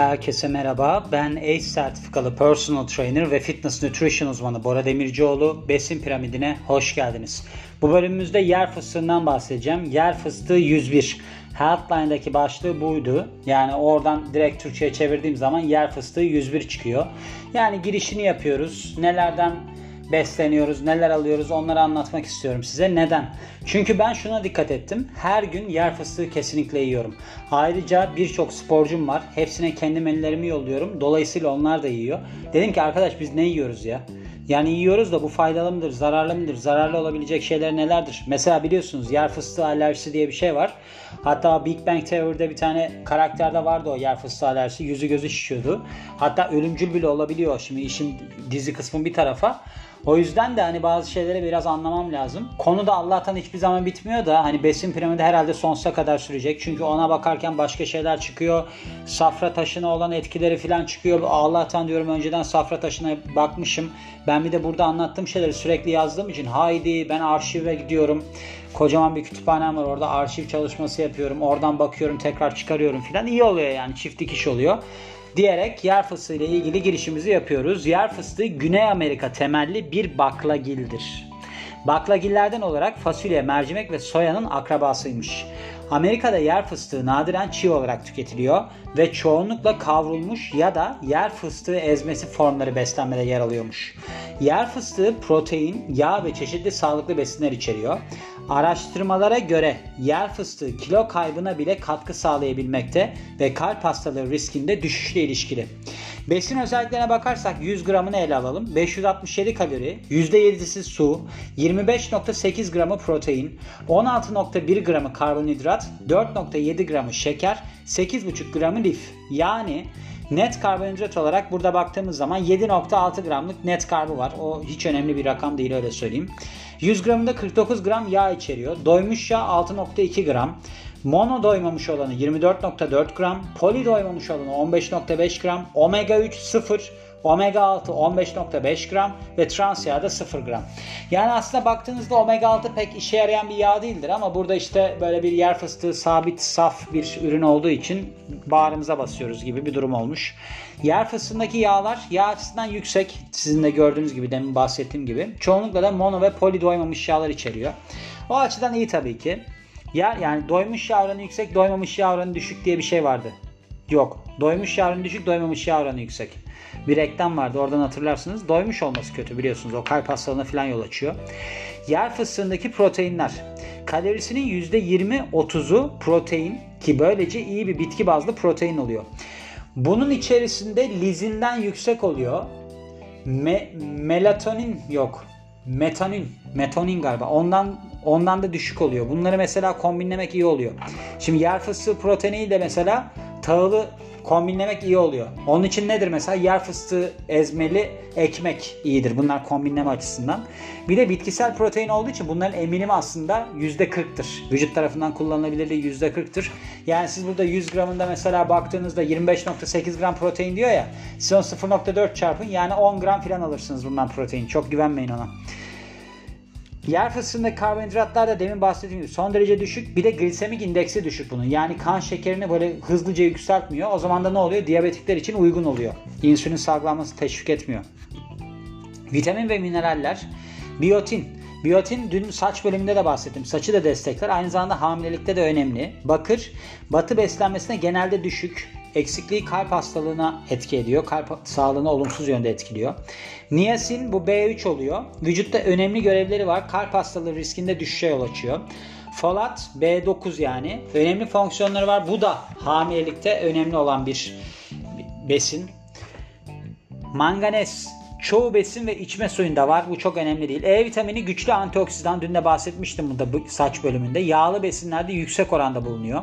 Herkese merhaba. Ben ACE sertifikalı personal trainer ve fitness nutrition uzmanı Bora Demircioğlu. Besin piramidine hoş geldiniz. Bu bölümümüzde yer fıstığından bahsedeceğim. Yer fıstığı 101. Healthline'daki başlığı buydu. Yani oradan direkt Türkçe'ye çevirdiğim zaman yer fıstığı 101 çıkıyor. Yani girişini yapıyoruz. Nelerden besleniyoruz, neler alıyoruz onları anlatmak istiyorum size. Neden? Çünkü ben şuna dikkat ettim. Her gün yer fıstığı kesinlikle yiyorum. Ayrıca birçok sporcum var. Hepsine kendi menülerimi yolluyorum. Dolayısıyla onlar da yiyor. Dedim ki arkadaş biz ne yiyoruz ya? Yani yiyoruz da bu faydalı mıdır, zararlı mıdır, zararlı olabilecek şeyler nelerdir? Mesela biliyorsunuz yer fıstığı alerjisi diye bir şey var. Hatta Big Bang Theory'de bir tane karakterde vardı o yer fıstığı alerjisi. Yüzü gözü şişiyordu. Hatta ölümcül bile olabiliyor. Şimdi işin dizi kısmı bir tarafa. O yüzden de hani bazı şeyleri biraz anlamam lazım. Konu da Allah'tan hiçbir zaman bitmiyor da hani besin piramidi herhalde sonsuza kadar sürecek. Çünkü ona bakarken başka şeyler çıkıyor. Safra taşına olan etkileri falan çıkıyor. Allah'tan diyorum önceden safra taşına bakmışım. Ben bir de burada anlattığım şeyleri sürekli yazdığım için haydi ben arşive gidiyorum. Kocaman bir kütüphanem var orada arşiv çalışması yapıyorum. Oradan bakıyorum tekrar çıkarıyorum filan. İyi oluyor yani çift dikiş oluyor diyerek yer fıstığı ile ilgili girişimizi yapıyoruz. Yer fıstığı Güney Amerika temelli bir baklagildir. Baklagillerden olarak fasulye, mercimek ve soyanın akrabasıymış. Amerika'da yer fıstığı nadiren çiğ olarak tüketiliyor ve çoğunlukla kavrulmuş ya da yer fıstığı ezmesi formları beslenmede yer alıyormuş. Yer fıstığı protein, yağ ve çeşitli sağlıklı besinler içeriyor. Araştırmalara göre yer fıstığı kilo kaybına bile katkı sağlayabilmekte ve kalp hastalığı riskinde düşüşle ilişkili. Besin özelliklerine bakarsak 100 gramını ele alalım. 567 kalori, %7'si su, 25.8 gramı protein, 16.1 gramı karbonhidrat, 4.7 gramı şeker, 8.5 gramı lif. Yani Net karbonhidrat olarak burada baktığımız zaman 7.6 gramlık net karbı var. O hiç önemli bir rakam değil öyle söyleyeyim. 100 gramında 49 gram yağ içeriyor. Doymuş yağ 6.2 gram. Mono doymamış olanı 24.4 gram. Poli doymamış olanı 15.5 gram. Omega 3 0. Omega 6 15.5 gram ve trans yağ da 0 gram. Yani aslında baktığınızda omega 6 pek işe yarayan bir yağ değildir ama burada işte böyle bir yer fıstığı sabit saf bir ürün olduğu için bağrımıza basıyoruz gibi bir durum olmuş. Yer fıstığındaki yağlar yağ açısından yüksek. Sizin de gördüğünüz gibi demin bahsettiğim gibi. Çoğunlukla da mono ve poli doymamış yağlar içeriyor. O açıdan iyi tabii ki. Yer yani doymuş yağ oranı yüksek, doymamış yağ oranı düşük diye bir şey vardı. Yok. Doymuş yağ oranı düşük, doymamış yağ oranı yüksek bir reklam vardı. Oradan hatırlarsınız. Doymuş olması kötü biliyorsunuz. O kalp hastalığına falan yol açıyor. Yer fıstığındaki proteinler. Kalorisinin %20-30'u protein ki böylece iyi bir bitki bazlı protein oluyor. Bunun içerisinde lizinden yüksek oluyor. Me- melatonin yok. Metanin, metonin galiba. Ondan ondan da düşük oluyor. Bunları mesela kombinlemek iyi oluyor. Şimdi yer fıstığı proteini de mesela tahılı kombinlemek iyi oluyor. Onun için nedir mesela yer fıstığı ezmeli ekmek iyidir. Bunlar kombinleme açısından. Bir de bitkisel protein olduğu için bunların eminimi aslında %40'tır. Vücut tarafından kullanılabilirliği %40'tır. Yani siz burada 100 gramında mesela baktığınızda 25.8 gram protein diyor ya. Siz onu 0.4 çarpın yani 10 gram falan alırsınız bundan protein. Çok güvenmeyin ona. Yer fıstığındaki karbonhidratlar da demin bahsettiğim gibi son derece düşük. Bir de glisemik indeksi düşük bunun. Yani kan şekerini böyle hızlıca yükseltmiyor. O zaman da ne oluyor? Diyabetikler için uygun oluyor. İnsülin salgılanması teşvik etmiyor. Vitamin ve mineraller. Biyotin. Biyotin dün saç bölümünde de bahsettim. Saçı da destekler. Aynı zamanda hamilelikte de önemli. Bakır. Batı beslenmesine genelde düşük eksikliği kalp hastalığına etki ediyor. Kalp sağlığını olumsuz yönde etkiliyor. Niasin bu B3 oluyor. Vücutta önemli görevleri var. Kalp hastalığı riskinde düşüşe yol açıyor. Folat B9 yani. Önemli fonksiyonları var. Bu da hamilelikte önemli olan bir besin. Manganez çoğu besin ve içme suyunda var. Bu çok önemli değil. E vitamini güçlü antioksidan. Dün de bahsetmiştim burada saç bölümünde. Yağlı besinlerde yüksek oranda bulunuyor.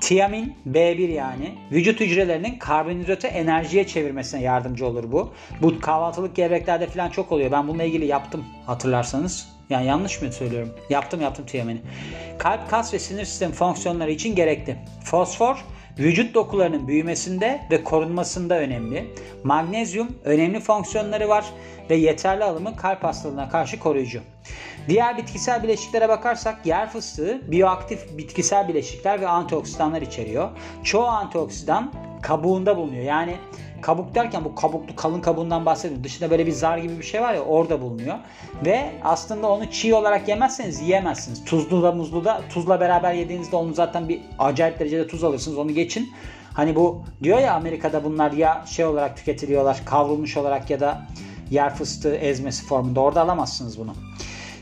Tiamin B1 yani vücut hücrelerinin karbonhidratı enerjiye çevirmesine yardımcı olur bu. Bu kahvaltılık gevreklerde falan çok oluyor. Ben bununla ilgili yaptım hatırlarsanız. Yani yanlış mı söylüyorum? Yaptım yaptım tiamini. Kalp, kas ve sinir sistemi fonksiyonları için gerekli. Fosfor vücut dokularının büyümesinde ve korunmasında önemli. Magnezyum önemli fonksiyonları var ve yeterli alımı kalp hastalığına karşı koruyucu. Diğer bitkisel bileşiklere bakarsak yer fıstığı biyoaktif bitkisel bileşikler ve antioksidanlar içeriyor. Çoğu antioksidan kabuğunda bulunuyor. Yani kabuk derken bu kabuklu kalın kabuğundan bahsediyorum. Dışında böyle bir zar gibi bir şey var ya orada bulunuyor. Ve aslında onu çiğ olarak yemezseniz yiyemezsiniz. Tuzlu da muzlu da tuzla beraber yediğinizde onu zaten bir acayip derecede tuz alırsınız. Onu geçin. Hani bu diyor ya Amerika'da bunlar ya şey olarak tüketiliyorlar kavrulmuş olarak ya da yer fıstığı ezmesi formunda. Orada alamazsınız bunu.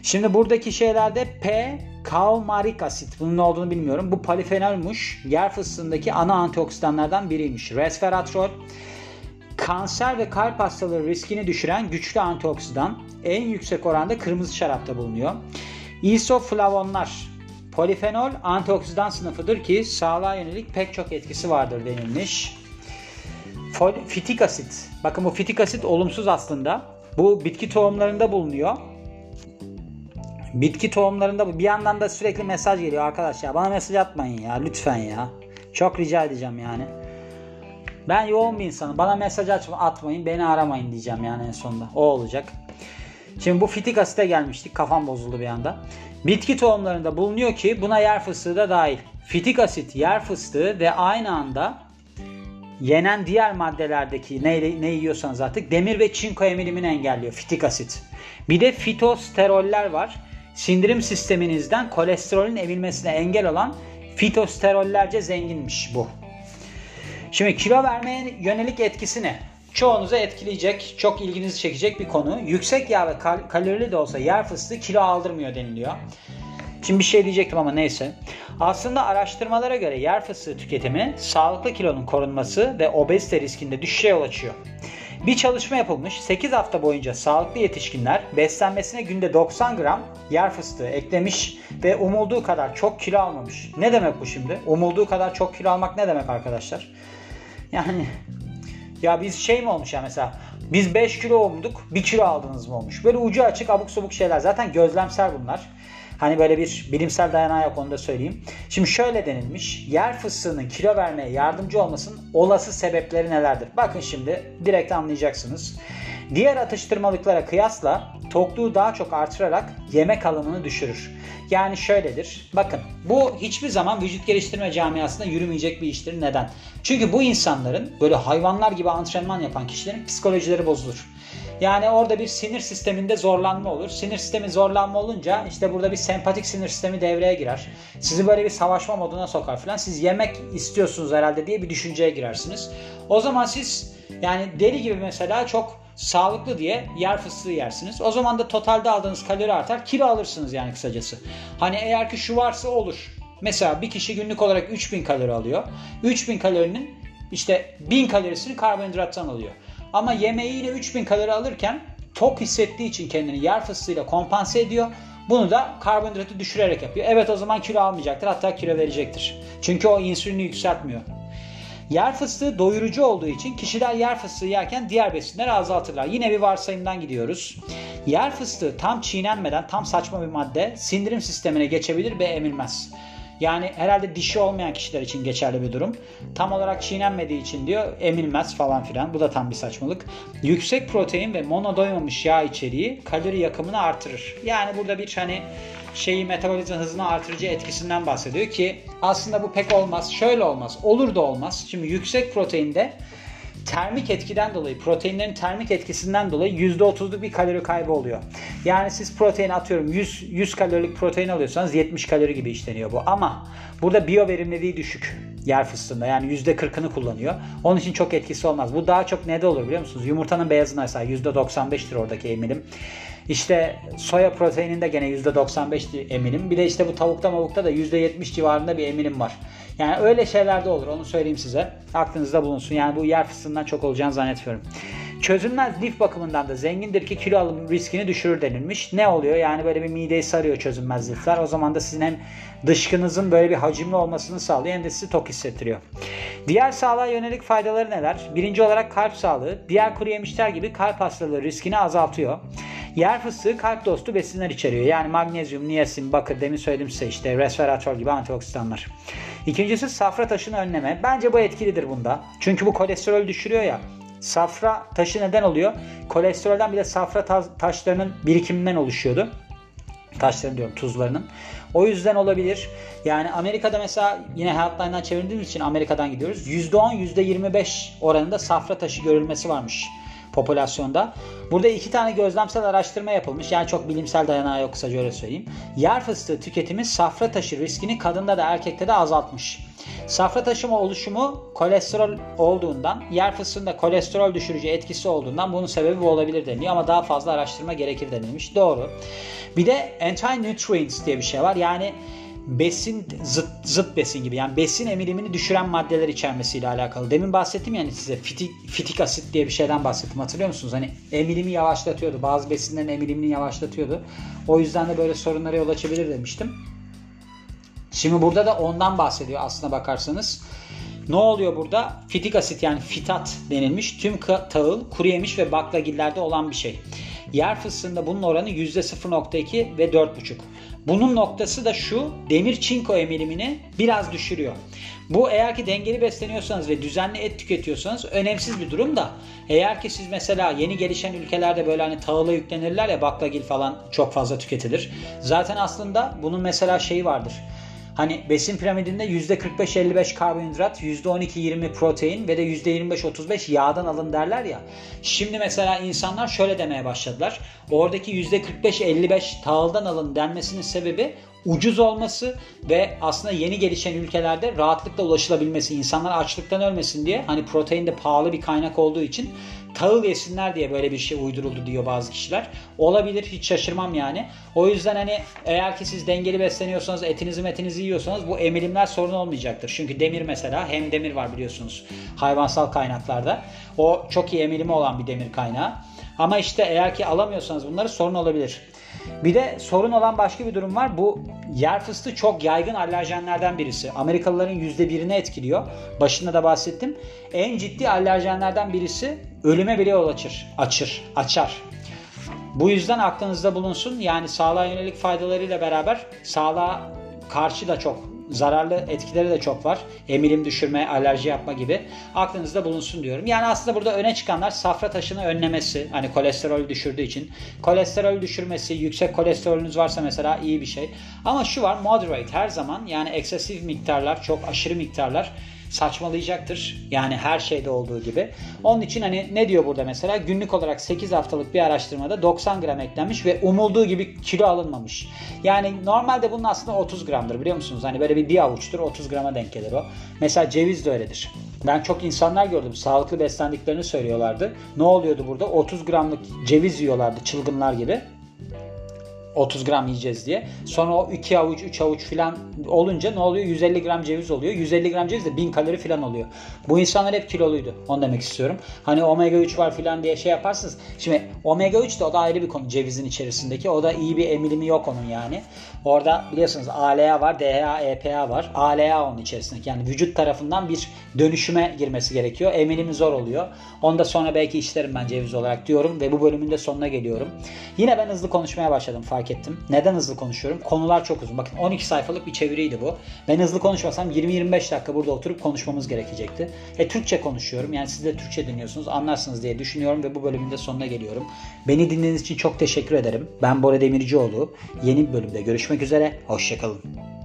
Şimdi buradaki şeylerde P kaumarik asit. Bunun ne olduğunu bilmiyorum. Bu polifenolmuş. Yer fıstığındaki ana antioksidanlardan biriymiş. Resveratrol kanser ve kalp hastalığı riskini düşüren güçlü antioksidan. En yüksek oranda kırmızı şarapta bulunuyor. İsoflavonlar Polifenol antioksidan sınıfıdır ki sağlığa yönelik pek çok etkisi vardır denilmiş. Fitik asit. Bakın bu fitik asit olumsuz aslında. Bu bitki tohumlarında bulunuyor. Bitki tohumlarında bir yandan da sürekli mesaj geliyor arkadaşlar. Bana mesaj atmayın ya lütfen ya. Çok rica edeceğim yani. Ben yoğun bir insanım. Bana mesaj atmayın, beni aramayın diyeceğim yani en sonunda. O olacak. Şimdi bu fitik asite gelmiştik. Kafam bozuldu bir anda. Bitki tohumlarında bulunuyor ki buna yer fıstığı da dahil. Fitik asit, yer fıstığı ve aynı anda yenen diğer maddelerdeki ne, ne yiyorsanız artık demir ve çinko emilimini engelliyor fitik asit. Bir de fitosteroller var. Sindirim sisteminizden kolesterolün emilmesine engel olan fitosterollerce zenginmiş bu. Şimdi kilo vermeye yönelik etkisi ne? Çoğunuzu etkileyecek, çok ilginizi çekecek bir konu. Yüksek yağ ve kal- kalorili de olsa yer fıstığı kilo aldırmıyor deniliyor. Şimdi bir şey diyecektim ama neyse. Aslında araştırmalara göre yer fıstığı tüketimi sağlıklı kilonun korunması ve obezite riskinde düşüşe yol açıyor. Bir çalışma yapılmış. 8 hafta boyunca sağlıklı yetişkinler beslenmesine günde 90 gram yer fıstığı eklemiş ve umulduğu kadar çok kilo almamış. Ne demek bu şimdi? Umulduğu kadar çok kilo almak ne demek arkadaşlar? Yani ya biz şey mi olmuş ya mesela biz 5 kilo olmuştuk 1 kilo aldınız mı olmuş. Böyle ucu açık abuk sabuk şeyler. Zaten gözlemsel bunlar. Hani böyle bir bilimsel dayanağı yok onu da söyleyeyim. Şimdi şöyle denilmiş. Yer fıstığının kilo vermeye yardımcı olmasının olası sebepleri nelerdir? Bakın şimdi direkt anlayacaksınız. Diğer atıştırmalıklara kıyasla tokluğu daha çok artırarak yemek alımını düşürür. Yani şöyledir. Bakın bu hiçbir zaman vücut geliştirme camiasında yürümeyecek bir iştir. Neden? Çünkü bu insanların böyle hayvanlar gibi antrenman yapan kişilerin psikolojileri bozulur. Yani orada bir sinir sisteminde zorlanma olur. Sinir sistemi zorlanma olunca işte burada bir sempatik sinir sistemi devreye girer. Sizi böyle bir savaşma moduna sokar falan. Siz yemek istiyorsunuz herhalde diye bir düşünceye girersiniz. O zaman siz yani deli gibi mesela çok sağlıklı diye yer fıstığı yersiniz. O zaman da totalde aldığınız kalori artar. Kilo alırsınız yani kısacası. Hani eğer ki şu varsa olur. Mesela bir kişi günlük olarak 3000 kalori alıyor. 3000 kalorinin işte 1000 kalorisini karbonhidrattan alıyor. Ama yemeğiyle 3000 kalori alırken tok hissettiği için kendini yer fıstığıyla kompanse ediyor. Bunu da karbonhidratı düşürerek yapıyor. Evet o zaman kilo almayacaktır hatta kilo verecektir. Çünkü o insülini yükseltmiyor. Yer fıstığı doyurucu olduğu için kişiler yer fıstığı yerken diğer besinleri azaltırlar. Yine bir varsayımdan gidiyoruz. Yer fıstığı tam çiğnenmeden tam saçma bir madde sindirim sistemine geçebilir ve emilmez. Yani herhalde dişi olmayan kişiler için geçerli bir durum. Tam olarak çiğnenmediği için diyor emilmez falan filan. Bu da tam bir saçmalık. Yüksek protein ve monodoymamış yağ içeriği kalori yakımını artırır. Yani burada bir hani şeyi metabolizma hızını artırıcı etkisinden bahsediyor ki aslında bu pek olmaz. Şöyle olmaz. Olur da olmaz. Şimdi yüksek proteinde termik etkiden dolayı, proteinlerin termik etkisinden dolayı %30'luk bir kalori kaybı oluyor. Yani siz protein atıyorum 100, 100 kalorilik protein alıyorsanız 70 kalori gibi işleniyor bu. Ama burada biyo verimliliği düşük yer fıstığında. Yani %40'ını kullanıyor. Onun için çok etkisi olmaz. Bu daha çok ne de olur biliyor musunuz? Yumurtanın beyazına mesela %95'tir oradaki eminim. İşte soya proteininde gene %95 eminim. Bir de işte bu tavukta mavukta da %70 civarında bir eminim var. Yani öyle şeyler de olur onu söyleyeyim size. Aklınızda bulunsun. Yani bu yer fıstığından çok olacağını zannetmiyorum. Çözülmez lif bakımından da zengindir ki kilo alım riskini düşürür denilmiş. Ne oluyor? Yani böyle bir mideyi sarıyor çözünmez lifler. O zaman da sizin hem dışkınızın böyle bir hacimli olmasını sağlıyor hem de sizi tok hissettiriyor. Diğer sağlığa yönelik faydaları neler? Birinci olarak kalp sağlığı. Diğer kuru yemişler gibi kalp hastalığı riskini azaltıyor. Yer fıstığı kalp dostu besinler içeriyor. Yani magnezyum, niyasin, bakır demin söyledim size işte resveratrol gibi antioksidanlar. İkincisi safra taşını önleme. Bence bu etkilidir bunda. Çünkü bu kolesterol düşürüyor ya. Safra taşı neden oluyor? Kolesterolden bir de safra taşlarının birikiminden oluşuyordu. taşların diyorum tuzlarının. O yüzden olabilir. Yani Amerika'da mesela yine Healthline'dan çevirdiğimiz için Amerika'dan gidiyoruz. %10 %25 oranında safra taşı görülmesi varmış popülasyonda. Burada iki tane gözlemsel araştırma yapılmış. Yani çok bilimsel dayanağı yok kısaca öyle söyleyeyim. Yer fıstığı tüketimi safra taşı riskini kadında da erkekte de azaltmış. Safra taşıma oluşumu kolesterol olduğundan, yer fıstığında kolesterol düşürücü etkisi olduğundan bunun sebebi bu olabilir deniliyor ama daha fazla araştırma gerekir denilmiş. Doğru. Bir de anti-nutrients diye bir şey var. Yani besin zıt, zıt besin gibi yani besin emilimini düşüren maddeler içermesiyle alakalı. Demin bahsettim yani size fitik, fitik asit diye bir şeyden bahsettim hatırlıyor musunuz? Hani emilimi yavaşlatıyordu. Bazı besinlerin emilimini yavaşlatıyordu. O yüzden de böyle sorunlara yol açabilir demiştim. Şimdi burada da ondan bahsediyor aslına bakarsanız. Ne oluyor burada? Fitik asit yani fitat denilmiş. Tüm tahıl, kuru yemiş ve baklagillerde olan bir şey. Yer fıstığında bunun oranı %0.2 ve 4.5. Bunun noktası da şu demir çinko emilimini biraz düşürüyor. Bu eğer ki dengeli besleniyorsanız ve düzenli et tüketiyorsanız önemsiz bir durum da eğer ki siz mesela yeni gelişen ülkelerde böyle hani tahıla yüklenirler ya baklagil falan çok fazla tüketilir. Zaten aslında bunun mesela şeyi vardır. Hani besin piramidinde %45-55 karbonhidrat, %12-20 protein ve de %25-35 yağdan alın derler ya. Şimdi mesela insanlar şöyle demeye başladılar. Oradaki %45-55 tahıldan alın denmesinin sebebi ucuz olması ve aslında yeni gelişen ülkelerde rahatlıkla ulaşılabilmesi, insanlar açlıktan ölmesin diye hani protein de pahalı bir kaynak olduğu için tahıl yesinler diye böyle bir şey uyduruldu diyor bazı kişiler. Olabilir hiç şaşırmam yani. O yüzden hani eğer ki siz dengeli besleniyorsanız etinizi metinizi yiyorsanız bu emilimler sorun olmayacaktır. Çünkü demir mesela hem demir var biliyorsunuz hayvansal kaynaklarda. O çok iyi emilimi olan bir demir kaynağı. Ama işte eğer ki alamıyorsanız bunları sorun olabilir. Bir de sorun olan başka bir durum var. Bu yer fıstığı çok yaygın alerjenlerden birisi. Amerikalıların %1'ini etkiliyor. Başında da bahsettim. En ciddi alerjenlerden birisi ölüme bile yol açır. Açır. Açar. Bu yüzden aklınızda bulunsun. Yani sağlığa yönelik faydalarıyla beraber sağlığa karşı da çok zararlı etkileri de çok var. Emilim düşürme, alerji yapma gibi. Aklınızda bulunsun diyorum. Yani aslında burada öne çıkanlar safra taşını önlemesi. Hani kolesterol düşürdüğü için. Kolesterol düşürmesi, yüksek kolesterolünüz varsa mesela iyi bir şey. Ama şu var moderate her zaman yani eksesif miktarlar, çok aşırı miktarlar saçmalayacaktır. Yani her şeyde olduğu gibi. Onun için hani ne diyor burada mesela? Günlük olarak 8 haftalık bir araştırmada 90 gram eklenmiş ve umulduğu gibi kilo alınmamış. Yani normalde bunun aslında 30 gramdır biliyor musunuz? Hani böyle bir, bir avuçtur 30 grama denk gelir o. Mesela ceviz de öyledir. Ben çok insanlar gördüm. Sağlıklı beslendiklerini söylüyorlardı. Ne oluyordu burada? 30 gramlık ceviz yiyorlardı çılgınlar gibi. 30 gram yiyeceğiz diye. Sonra o 2 avuç 3 avuç filan olunca ne oluyor? 150 gram ceviz oluyor. 150 gram ceviz de 1000 kalori filan oluyor. Bu insanlar hep kiloluydu. Onu demek istiyorum. Hani omega 3 var filan diye şey yaparsınız. Şimdi omega 3 de o da ayrı bir konu cevizin içerisindeki. O da iyi bir emilimi yok onun yani. Orada biliyorsunuz ALA var, DHA, EPA var. ALA onun içerisindeki. Yani vücut tarafından bir dönüşüme girmesi gerekiyor. Emilimi zor oluyor. Onu da sonra belki işlerim ben ceviz olarak diyorum ve bu bölümün de sonuna geliyorum. Yine ben hızlı konuşmaya başladım fark ettim. Neden hızlı konuşuyorum? Konular çok uzun. Bakın 12 sayfalık bir çeviriydi bu. Ben hızlı konuşmasam 20-25 dakika burada oturup konuşmamız gerekecekti. E Türkçe konuşuyorum. Yani siz de Türkçe dinliyorsunuz. Anlarsınız diye düşünüyorum ve bu bölümün de sonuna geliyorum. Beni dinlediğiniz için çok teşekkür ederim. Ben Bora Demircioğlu. Yeni bir bölümde görüşmek üzere. Hoşçakalın.